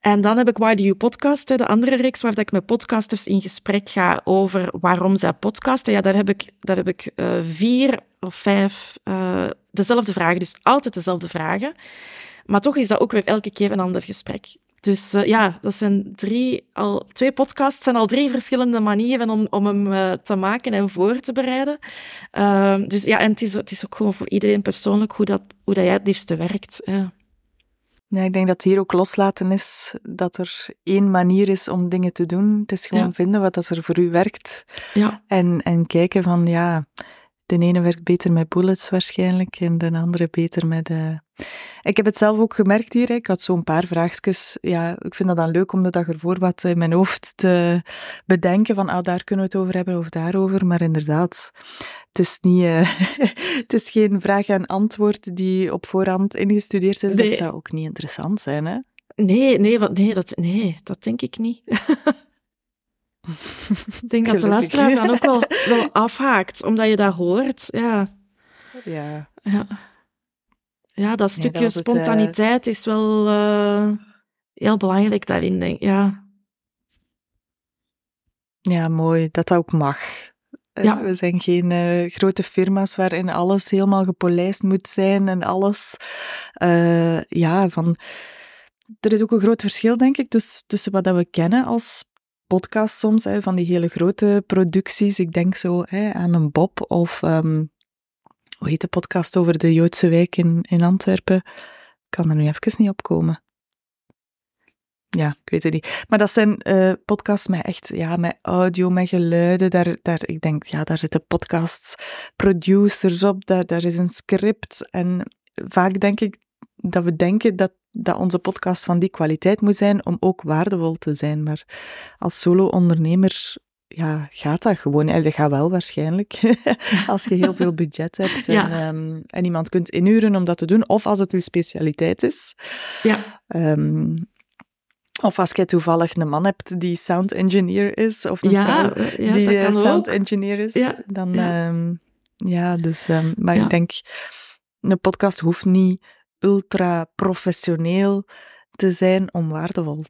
en dan heb ik Why Do You Podcast, de andere reeks waar ik met podcasters in gesprek ga over waarom zij podcasten. Ja, daar heb ik, daar heb ik uh, vier of vijf uh, dezelfde vragen, dus altijd dezelfde vragen. Maar toch is dat ook weer elke keer een ander gesprek. Dus uh, ja, dat zijn drie, al, twee podcasts zijn al drie verschillende manieren om, om hem uh, te maken en voor te bereiden. Uh, dus ja, en het is, het is ook gewoon voor iedereen persoonlijk hoe dat, hoe dat jij het liefste werkt. Ja. Ja, ik denk dat hier ook loslaten is dat er één manier is om dingen te doen. Het is gewoon vinden wat dat er voor u werkt. Ja. En, en kijken van, ja, de ene werkt beter met bullets waarschijnlijk en de andere beter met... Ik heb het zelf ook gemerkt hier. Ik had zo'n paar vraagjes. Ja, ik vind dat dan leuk om de dag ervoor wat in mijn hoofd te bedenken van ah, daar kunnen we het over hebben of daarover. Maar inderdaad, het is, niet, uh, het is geen vraag en antwoord die op voorhand ingestudeerd is. Dat zou ook niet interessant zijn, hè? Nee, nee, wat, nee, dat, nee dat denk ik niet. Ik denk dat de luisteraar dan ook wel, wel afhaakt, omdat je dat hoort. Ja. Ja. Ja, ja dat stukje dat spontaniteit is wel uh, heel belangrijk daarin, denk ik. Ja. ja, mooi. Dat dat ook mag. Eh, ja. We zijn geen uh, grote firma's waarin alles helemaal gepolijst moet zijn en alles. Uh, ja, van. Er is ook een groot verschil, denk ik, tussen, tussen wat dat we kennen als podcast soms, hè, van die hele grote producties. Ik denk zo hè, aan een Bob of um, hoe heet de podcast over de Joodse wijk in, in Antwerpen? Ik kan er nu even niet op komen. Ja, ik weet het niet. Maar dat zijn uh, podcasts met echt, ja, met audio, met geluiden. Daar, daar, ik denk, ja, daar zitten podcasts, producers op, daar, daar is een script. En vaak denk ik dat we denken dat dat onze podcast van die kwaliteit moet zijn om ook waardevol te zijn. Maar als solo-ondernemer ja, gaat dat gewoon. dat gaat wel waarschijnlijk, als je heel veel budget hebt en, um, en iemand kunt inhuren om dat te doen, of als het uw specialiteit is. Ja. Um, of als je toevallig een man hebt die sound engineer is, of een ja, vrouw ja, die dat kan sound ook. engineer is, Ja, dan ja. um, ja, dus, um, maar ik denk, een podcast hoeft niet ultra professioneel te zijn om waardevol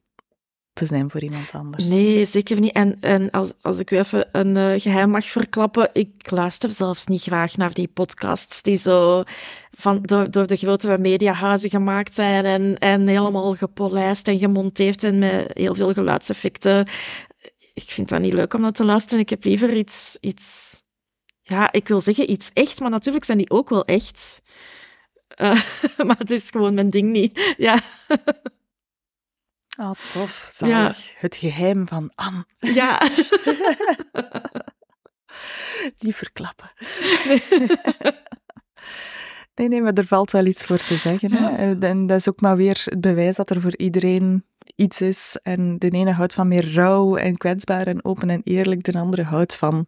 te zijn voor iemand anders. Nee, zeker niet. En, en als, als ik u even een uh, geheim mag verklappen, ik luister zelfs niet graag naar die podcasts die zo van, door, de grote mediahuizen gemaakt zijn en, en helemaal gepolijst en gemonteerd en met heel veel geluidseffecten. Ik vind dat niet leuk om dat te luisteren. Ik heb liever iets, iets ja, ik wil zeggen iets echt, maar natuurlijk zijn die ook wel echt. Uh, maar het is gewoon mijn ding niet. Ja. Oh, tof. Ja. Het geheim van Anne. Ja. Die verklappen. Nee, nee, maar er valt wel iets voor te zeggen. Hè? En dat is ook maar weer het bewijs dat er voor iedereen iets is. En de ene houdt van meer rauw en kwetsbaar en open en eerlijk. De andere houdt van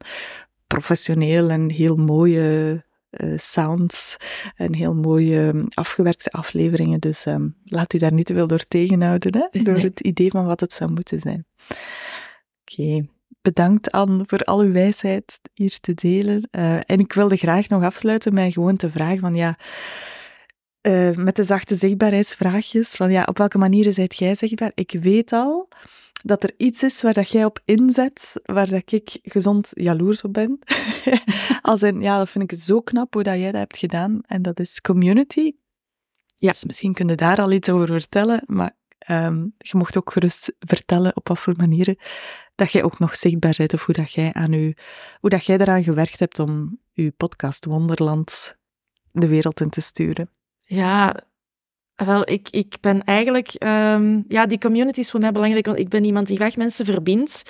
professioneel en heel mooie uh, sounds en heel mooie um, afgewerkte afleveringen. Dus um, laat u daar niet te veel door tegenhouden, hè? door het idee van wat het zou moeten zijn. Oké, okay. bedankt Anne voor al uw wijsheid hier te delen. Uh, en ik wilde graag nog afsluiten met gewoon te vragen van ja, uh, met de zachte zichtbaarheidsvraagjes, van ja, op welke manieren zijt jij zichtbaar? Ik weet al dat er iets is waar dat jij op inzet, waar dat ik gezond jaloers op ben. Als in, ja, dat vind ik zo knap hoe dat jij dat hebt gedaan. En dat is community. Ja. Dus misschien kun je daar al iets over vertellen, maar um, je mocht ook gerust vertellen op wat voor manieren dat jij ook nog zichtbaar bent of hoe dat jij, aan hoe dat jij eraan gewerkt hebt om je podcast Wonderland de wereld in te sturen. Ja, wel, ik, ik ben eigenlijk... Um, ja, die community is voor mij belangrijk, want ik ben iemand die graag mensen verbindt.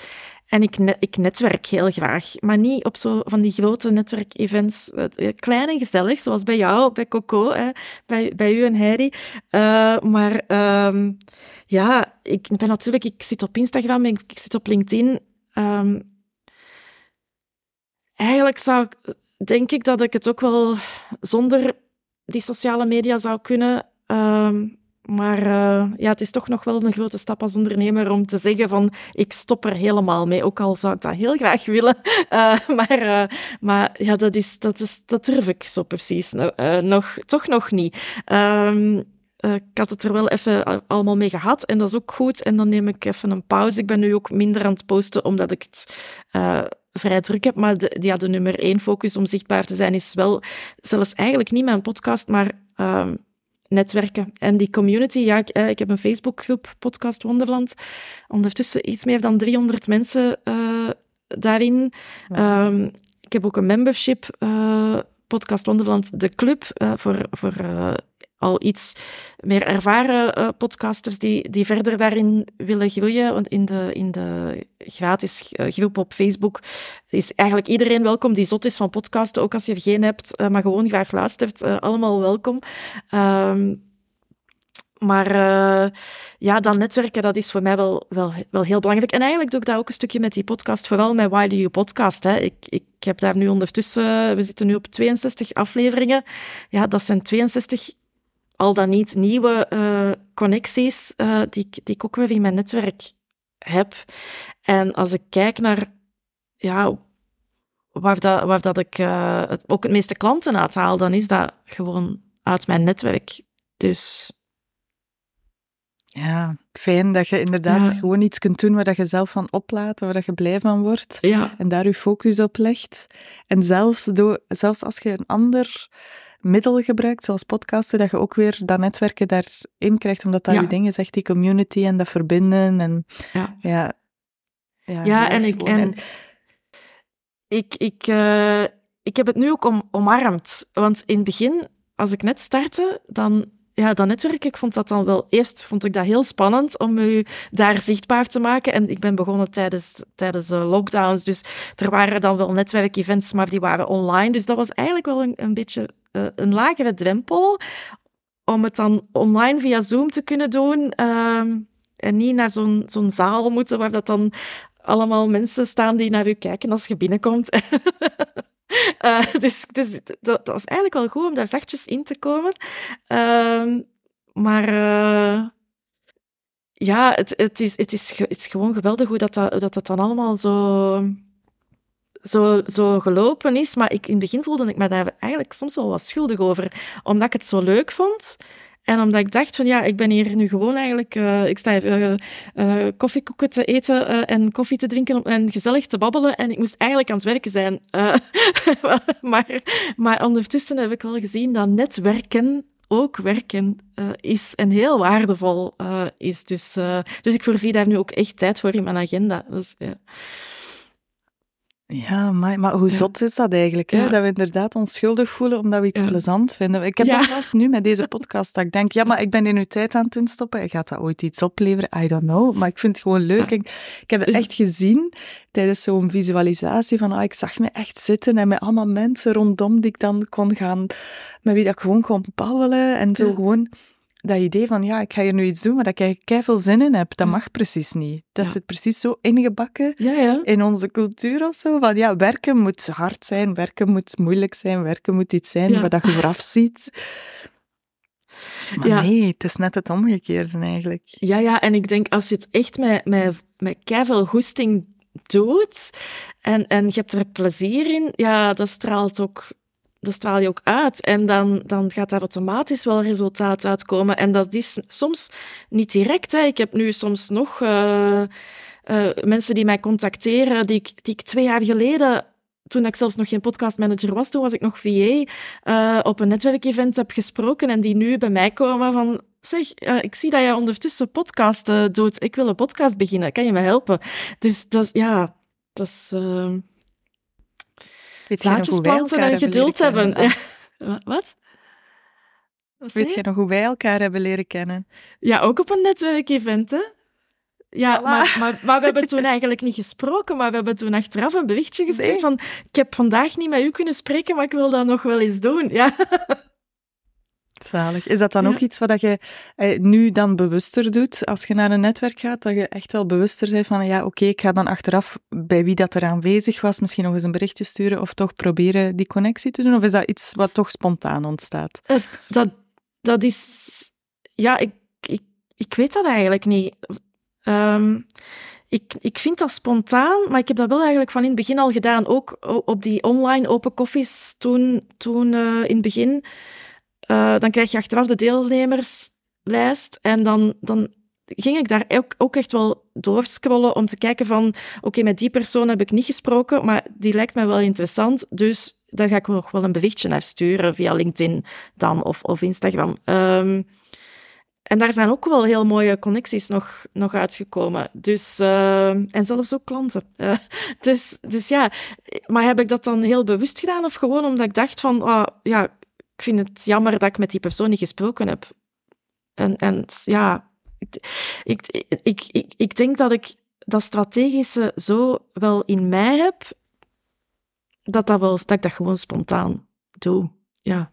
En ik, ik netwerk heel graag. Maar niet op zo van die grote netwerkevents. Uh, klein en gezellig, zoals bij jou, bij Coco, hè, bij, bij u en Heidi. Uh, maar um, ja, ik ben natuurlijk... Ik zit op Instagram en ik zit op LinkedIn. Um, eigenlijk zou ik... Denk ik dat ik het ook wel zonder die sociale media zou kunnen. Ehm, maar uh, ja, het is toch nog wel een grote stap als ondernemer om te zeggen van ik stop er helemaal mee. Ook al zou ik dat heel graag willen. Uh, maar uh, maar ja, dat, is, dat, is, dat durf ik zo precies nog, toch nog niet. Um, ik had het er wel even allemaal mee gehad en dat is ook goed. En dan neem ik even een pauze. Ik ben nu ook minder aan het posten omdat ik het vrij druk heb. Maar de, ja, de nummer één focus om zichtbaar te zijn is wel zelfs eigenlijk niet mijn podcast, maar um, netwerken. En die community, ja, ik, eh, ik heb een Facebookgroep, Podcast Wonderland. Ondertussen iets meer dan 300 mensen uh, daarin. Um, ik heb ook een membership, uh, Podcast Wonderland, de club, uh, voor, voor al iets meer ervaren uh, podcasters die, die verder daarin willen groeien. Want in de, in de gratis groep op Facebook is eigenlijk iedereen welkom die zot is van podcasten. Ook als je er geen hebt, uh, maar gewoon graag luistert. Allemaal welkom. Um, maar ja, dan netwerken, dat is voor mij wel, wel, wel heel belangrijk. En eigenlijk doe ik dat ook een stukje met die podcast, vooral met Why Do You Podcast. Hè. Ik, ik heb daar nu ondertussen, we zitten nu op 62 afleveringen. Ja, dat zijn 62 al dan niet nieuwe uh, connecties uh, die, die ik ook weer in mijn netwerk heb. En als ik kijk naar ja, waar, dat, waar dat ik uh, het, ook het meeste klanten uithaal, dan is dat gewoon uit mijn netwerk. Dus... Ja, fijn dat je inderdaad gewoon iets kunt doen waar dat je zelf van oplaat, waar dat je blij van wordt. Ja. En daar je focus op legt. En zelfs, door, zelfs als je een ander middel gebruikt, zoals podcasten, dat je ook weer dat netwerken daarin krijgt, omdat dat je dingen zegt, die community en dat verbinden. En, ja. ja, ja, ja en, ik, en ik, ik, uh, ik heb het nu ook om, omarmd. Want in het begin, als ik net startte, dan ja, dat netwerk, ik vond dat dan wel... Eerst vond ik dat heel spannend om u daar zichtbaar te maken. En ik ben begonnen tijdens, tijdens de lockdowns. Dus er waren dan wel netwerkevents, maar die waren online. Dus dat was eigenlijk wel een, een beetje uh, een lagere drempel om het dan online via Zoom te kunnen doen. Uh, en niet naar zo'n zo'n zaal moeten waar dat dan allemaal mensen staan die naar u kijken als je binnenkomt. uh, dus dus dat, dat, was eigenlijk wel goed om daar zachtjes in te komen. Uh, maar uh, ja, het, het, is, het, is, het is gewoon geweldig hoe dat, dat, dat, dat dan allemaal zo, zo, zo gelopen is. Maar ik, in het begin voelde ik me daar eigenlijk soms wel wat schuldig over, omdat ik het zo leuk vond. En omdat ik dacht van ja, ik ben hier nu gewoon eigenlijk, uh, ik sta even uh, koffiekoeken te eten en koffie te drinken en gezellig te babbelen. En ik moest eigenlijk aan het werken zijn. maar, maar ondertussen heb ik wel gezien dat netwerken ook werken is en heel waardevol is. Dus, dus ik voorzie daar nu ook echt tijd voor in mijn agenda. Dus, ja. Ja, maar, maar hoe zot is dat eigenlijk? Hè? Dat we inderdaad ons schuldig voelen omdat we iets plezant vinden. Ik heb dat zelfs nu met deze podcast, dat ik denk, ja, maar ik ben in nu tijd aan het instoppen. Gaat dat ooit iets opleveren? I don't know. Maar ik vind het gewoon leuk. Ik, ik heb het echt gezien tijdens zo'n visualisatie van, ah, ik zag me echt zitten en met allemaal mensen rondom die ik dan kon gaan, met wie dat ik gewoon kon babbelen en zo gewoon dat idee van, ja, ik ga hier nu iets doen waar ik kei veel zin in heb, dat mag precies niet. Dat zit precies zo ingebakken ja, in onze cultuur of zo. Van ja, werken moet hard zijn, werken moet moeilijk zijn, werken moet iets zijn wat je vooraf ziet. Maar nee, het is net het omgekeerde eigenlijk. Ja, ja, en ik denk als je het echt met, met, met veel goesting doet en, en je hebt er plezier in, ja, dat straalt ook dat straal je ook uit. En dan, dan gaat daar automatisch wel resultaat uitkomen. En dat is soms niet direct. Hè. Ik heb nu soms nog uh, uh, mensen die mij contacteren, die ik, die ik twee jaar geleden toen ik zelfs nog geen podcastmanager was, toen was ik nog VA, eh, op een netwerkevent heb gesproken en die nu bij mij komen van zeg, ik zie dat jij ondertussen podcasten doet. Ik wil een podcast beginnen. Kan je me helpen? Dus dat, ja, dat is... Zaadjes planten en geduld hebben. Wat? Weet je nog hoe wij elkaar hebben leren kennen? Ja, ook op een netwerkevent, hè? Ja, maar, maar, maar, we hebben toen eigenlijk niet gesproken, maar we hebben toen achteraf een berichtje gestuurd van ik heb vandaag niet met u kunnen spreken, maar ik wil dat nog wel eens doen. Ja. Zalig. Is dat dan ook iets wat je eh, nu dan bewuster doet als je naar een netwerk gaat? Dat je echt wel bewuster bent van, ja, oké, ik ga dan achteraf bij wie dat er aanwezig was misschien nog eens een berichtje sturen of toch proberen die connectie te doen? Of is dat iets wat toch spontaan ontstaat? Uh, dat, dat is... Ja, ik, ik, ik weet dat eigenlijk niet. Um, ik, ik vind dat spontaan, maar ik heb dat wel eigenlijk van in het begin al gedaan. Ook op die online open koffies toen, toen uh, in het begin uh, dan krijg je achteraf de deelnemerslijst en dan, dan ging ik daar ook, echt wel doorscrollen om te kijken van, oké, met die persoon heb ik niet gesproken, maar die lijkt me wel interessant, dus daar ga ik nog wel een berichtje naar sturen via LinkedIn dan, of, of Instagram. Um, en daar zijn ook wel heel mooie connecties nog, nog uitgekomen. Dus, uh, en zelfs ook klanten. Uh, dus, dus ja, maar heb ik dat dan heel bewust gedaan of gewoon omdat ik dacht van, oh, ja, ik vind het jammer dat ik met die persoon niet gesproken heb. En, en ja, ik, ik, ik, ik, denk dat ik dat strategische zo wel in mij heb, dat, dat, wel, dat ik dat gewoon spontaan doe. Ja.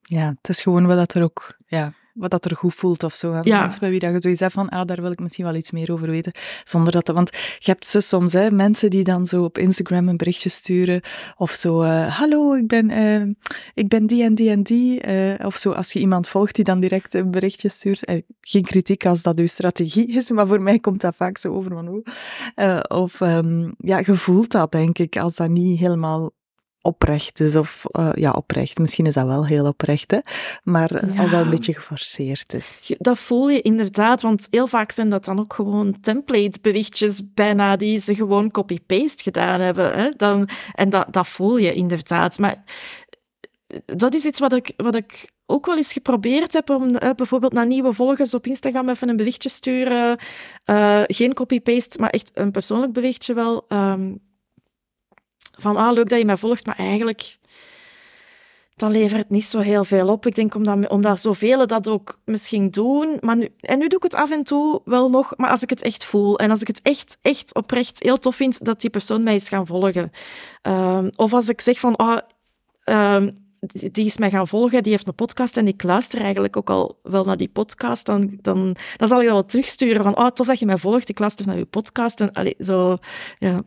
Ja, het is gewoon wel dat er ook ja, wat dat er goed voelt of zo. Ja. Mensen bij wie dat je zoiets hebt van, ah, daar wil ik misschien wel iets meer over weten. Zonder dat, want je hebt zo soms hè, mensen die dan zo op Instagram een berichtje sturen of zo, uh, hallo, ik ben, uh, ik ben die en die en die. Uh, of zo, als je iemand volgt die dan direct een berichtje stuurt. geen kritiek als dat uw strategie is, maar voor mij komt dat vaak zo over van hoe. of um, ja, je voelt dat, denk ik, als dat niet helemaal oprecht is. Of uh, ja, oprecht. Misschien is dat wel heel oprecht, hè? maar als dat een beetje geforceerd is. Dat voel je inderdaad, want heel vaak zijn dat dan ook gewoon template-berichtjes bijna die ze gewoon copy-paste gedaan hebben. Hè? Dan, en dat, dat voel je inderdaad. Maar dat is iets wat ik, wat ik ook wel eens geprobeerd heb om uh, bijvoorbeeld naar nieuwe volgers op Instagram even een berichtje sturen. Uh, geen copy-paste, maar echt een persoonlijk berichtje wel. Um, van, ah, leuk dat je mij volgt, maar eigenlijk, dat levert niet zo heel veel op. Ik denk omdat, omdat zoveel dat ook misschien doen. Maar en nu doe ik het af en toe wel nog, maar als ik het echt voel en als ik het echt, echt oprecht heel tof vind dat die persoon mij is gaan volgen. Um, of als ik zeg van, um, die is mij gaan volgen, die heeft een podcast en ik luister eigenlijk ook al wel naar die podcast, dan, dan, dan zal ik dat wel terugsturen van, oh, tof dat je mij volgt, ik luister naar je podcast. En, allee, zo, ja.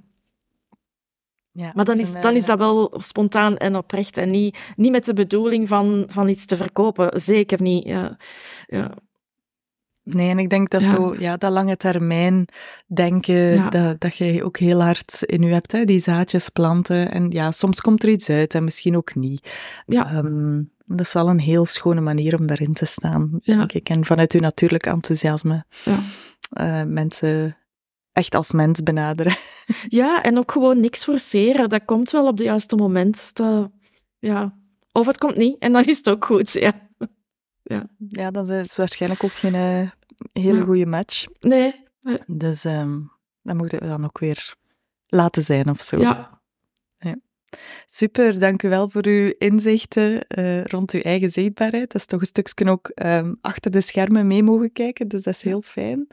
Ja, maar dan is, dan is dat wel spontaan en oprecht en niet, niet met de bedoeling van, van iets te verkopen. Zeker niet. Ja. Ja. Nee, en ik denk dat zo, ja, dat lange termijn denken, dat, dat je ook heel hard in je hebt, hè, die zaadjes planten. En ja, soms komt er iets uit en misschien ook niet. Ja. Um, Dat is wel een heel schone manier om daarin te staan, Ja. denk ik. En vanuit uw natuurlijk enthousiasme Ja. eh, mensen echt als mens benaderen. Ja, en ook gewoon niks forceren. Dat komt wel op het juiste moment. Dat, ja. Of het komt niet, en dan is het ook goed. Ja. Ja, dat is waarschijnlijk ook geen eh, hele Ja. goede match. Nee. Dus ehm dat moet je dan ook weer laten zijn of zo. Ja. Super, dank u wel voor uw inzichten eh, rond uw eigen zichtbaarheid. Dat is toch een stukje ook ehm, achter de schermen mee mogen kijken, dus dat is heel fijn.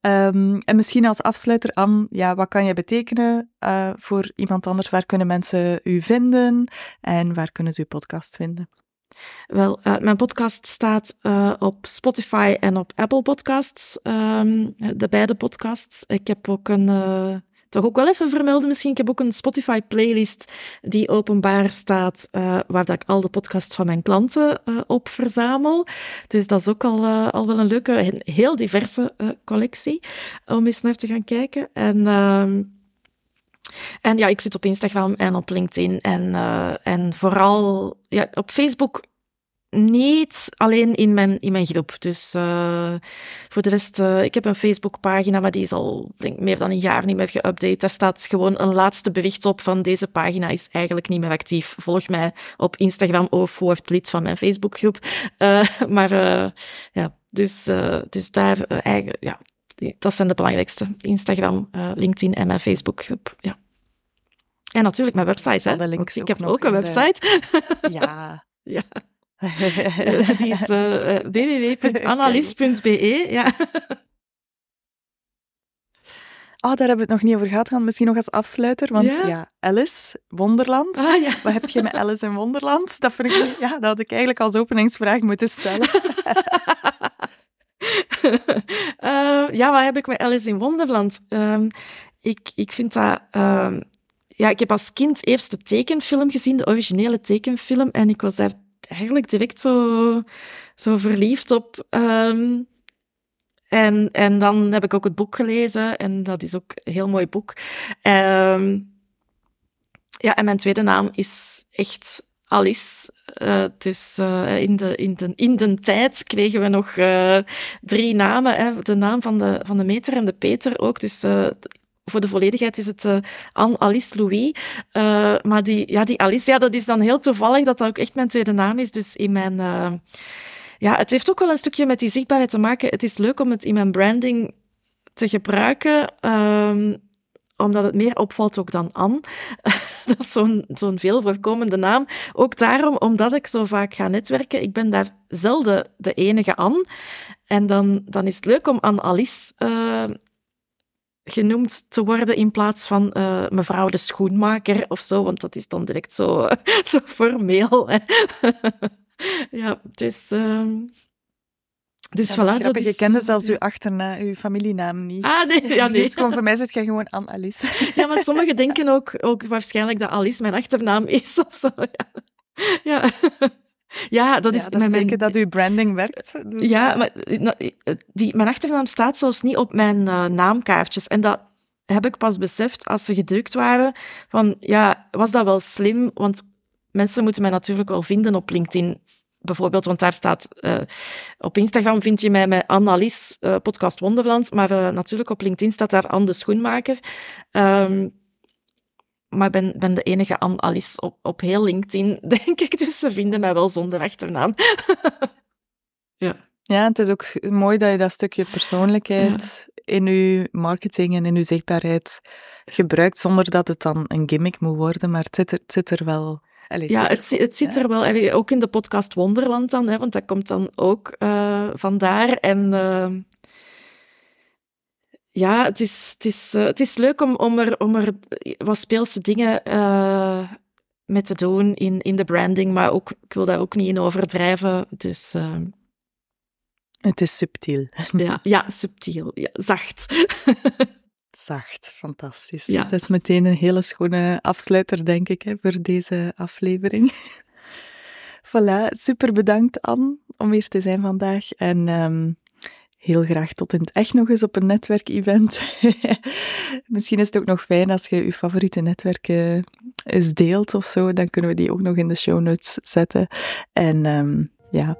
Ehm, en misschien als afsluiter, Anne, ja, wat kan je betekenen eh, voor iemand anders? Waar kunnen mensen u vinden en waar kunnen ze uw podcast vinden? Wel, eh, mijn podcast staat op Spotify en op Apple Podcasts. ehm, de beide podcasts. Ik heb ook een. Toch ook wel even vermelden misschien. Ik heb ook een Spotify-playlist die openbaar staat, eh, waar dat ik al de podcasts van mijn klanten eh, op verzamel. Dus dat is ook al, eh, al wel een leuke, heel diverse collectie om eens naar te gaan kijken. En. ehm, en ja, ik zit op Instagram en op LinkedIn en, en vooral ja, op Facebook niet alleen in mijn, in mijn groep. Dus eh, voor de rest, eh, ik heb een Facebookpagina, maar die is al denk, ik, meer dan een jaar niet meer geüpdate. Daar staat gewoon een laatste bericht op van deze pagina is eigenlijk niet meer actief. Volg mij op Instagram of word lid van mijn Facebookgroep. Eh, maar ja, dus, dus daar eh, eigen, ja, die- dat zijn de belangrijkste. Instagram, LinkedIn en mijn Facebookgroep. Ja. En natuurlijk mijn website. Hè? Want ik ook heb nog ook een de- website. Ja. Ja. Die is www.analyse.be. Ja. Oh, daar hebben we het nog niet over gehad. Gaan misschien nog als afsluiter. Want Ja? ja, Alice, Wonderland. Ah, ja. Wat heb je met Alice in Wonderland? Dat, vind ik, ja, dat had ik eigenlijk als openingsvraag moeten stellen. Eh, ja, wat heb ik met Alice in Wonderland? Ehm, ik, ik vind dat... ehm, ja, ik heb als kind eerst de tekenfilm gezien, de originele tekenfilm, en ik was daar eigenlijk direct zo, zo verliefd op. Ehm, en, en dan heb ik ook het boek gelezen, en dat is ook een heel mooi boek. Ehm, ja, en mijn tweede naam is echt Alice. Eh, dus eh, in, de, in, de, in de tijd kregen we nog eh, drie namen. Hè. De naam van de, van de meter en de Peter ook. Dus voor de volledigheid is het eh, Anne-Alice Louis. Eh, maar die, ja, die Alice, ja, dat is dan heel toevallig dat dat ook echt mijn tweede naam is. Dus in mijn... eh, ja, het heeft ook wel een stukje met die zichtbaarheid te maken. Het is leuk om het in mijn branding te gebruiken, ehm, omdat het meer opvalt ook dan Anne. dat is zo'n zo'n veel voorkomende naam. Ook daarom, omdat ik zo vaak ga netwerken. Ik ben daar zelden de enige Anne. En dan, dan is het leuk om Anne-Alice eh, genoemd te worden in plaats van eh, mevrouw de schoenmaker of zo, want dat is dan direct zo, zo formeel. Hè. ja, dus... ehm, dus Ja, voilà, dat is. Je kende zelfs uw achternaam, uw familienaam niet. Ah, nee, ja, nee. Dus gewoon voor mij zit je gewoon Anne-Alice. Ja, maar sommigen denken ook, ook waarschijnlijk dat Alice mijn achternaam is of zo. Ja, ja. Ja dat is, Ja, dat mijn- teken dat uw branding werkt. Dus, Ja, maar eh, nou, eh, die, mijn achternaam staat zelfs niet op mijn eh, naamkaartjes. En dat heb ik pas beseft als ze gedrukt waren. Van, ja, was dat wel slim? Want mensen moeten mij natuurlijk wel vinden op LinkedIn. Bijvoorbeeld, want daar staat... eh, op Instagram vind je mij met Annalies, eh podcast Wonderland. Maar eh, natuurlijk op LinkedIn staat daar Anne de Schoenmaker. Ehm, maar ik ben, ben de enige Anne-Alice op, op heel LinkedIn, denk ik. Dus ze vinden mij wel zonder achternaam. Ja, het is ook mooi dat je dat stukje persoonlijkheid in je marketing en in je zichtbaarheid gebruikt, zonder dat het dan een gimmick moet worden, maar het zit er, het zit er wel... Allee, Ja, het, het zit Ja. er wel, ook in de podcast Wonderland dan, hè, want dat komt dan ook eh, vandaar. En eh, ja, het is, het is, eh, het is leuk om, om, er, om er wat speelse dingen eh, mee te doen in, in de branding, maar ook, ik wil daar ook niet in overdrijven. Dus eh, Het is subtiel. ja, ja, subtiel, ja, zacht. Zacht, fantastisch. Ja. Dat is meteen een hele schone afsluiter, denk ik, hè, voor deze aflevering. voilà, super bedankt, Anne, om hier te zijn vandaag. En ehm, heel graag tot in het echt nog eens op een netwerkevent. Misschien is het ook nog fijn als je je favoriete netwerken eens deelt of zo. Dan kunnen we die ook nog in de show notes zetten. En um, ja,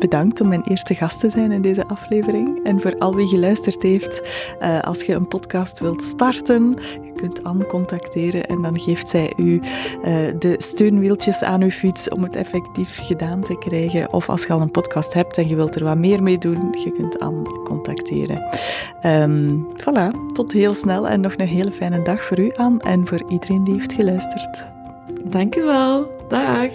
Bedankt om mijn eerste gast te zijn in deze aflevering. En voor al wie geluisterd heeft, uh, als je een podcast wilt starten, je kunt Anne contacteren en dan geeft zij u uh, de steunwieltjes aan uw fiets om het effectief gedaan te krijgen. Of als je al een podcast hebt en je wilt er wat meer mee doen, je kunt Anne contacteren. Um, voilà, tot heel snel en nog een hele fijne dag voor u, Anne, en voor iedereen die heeft geluisterd. Dank u wel. Dag.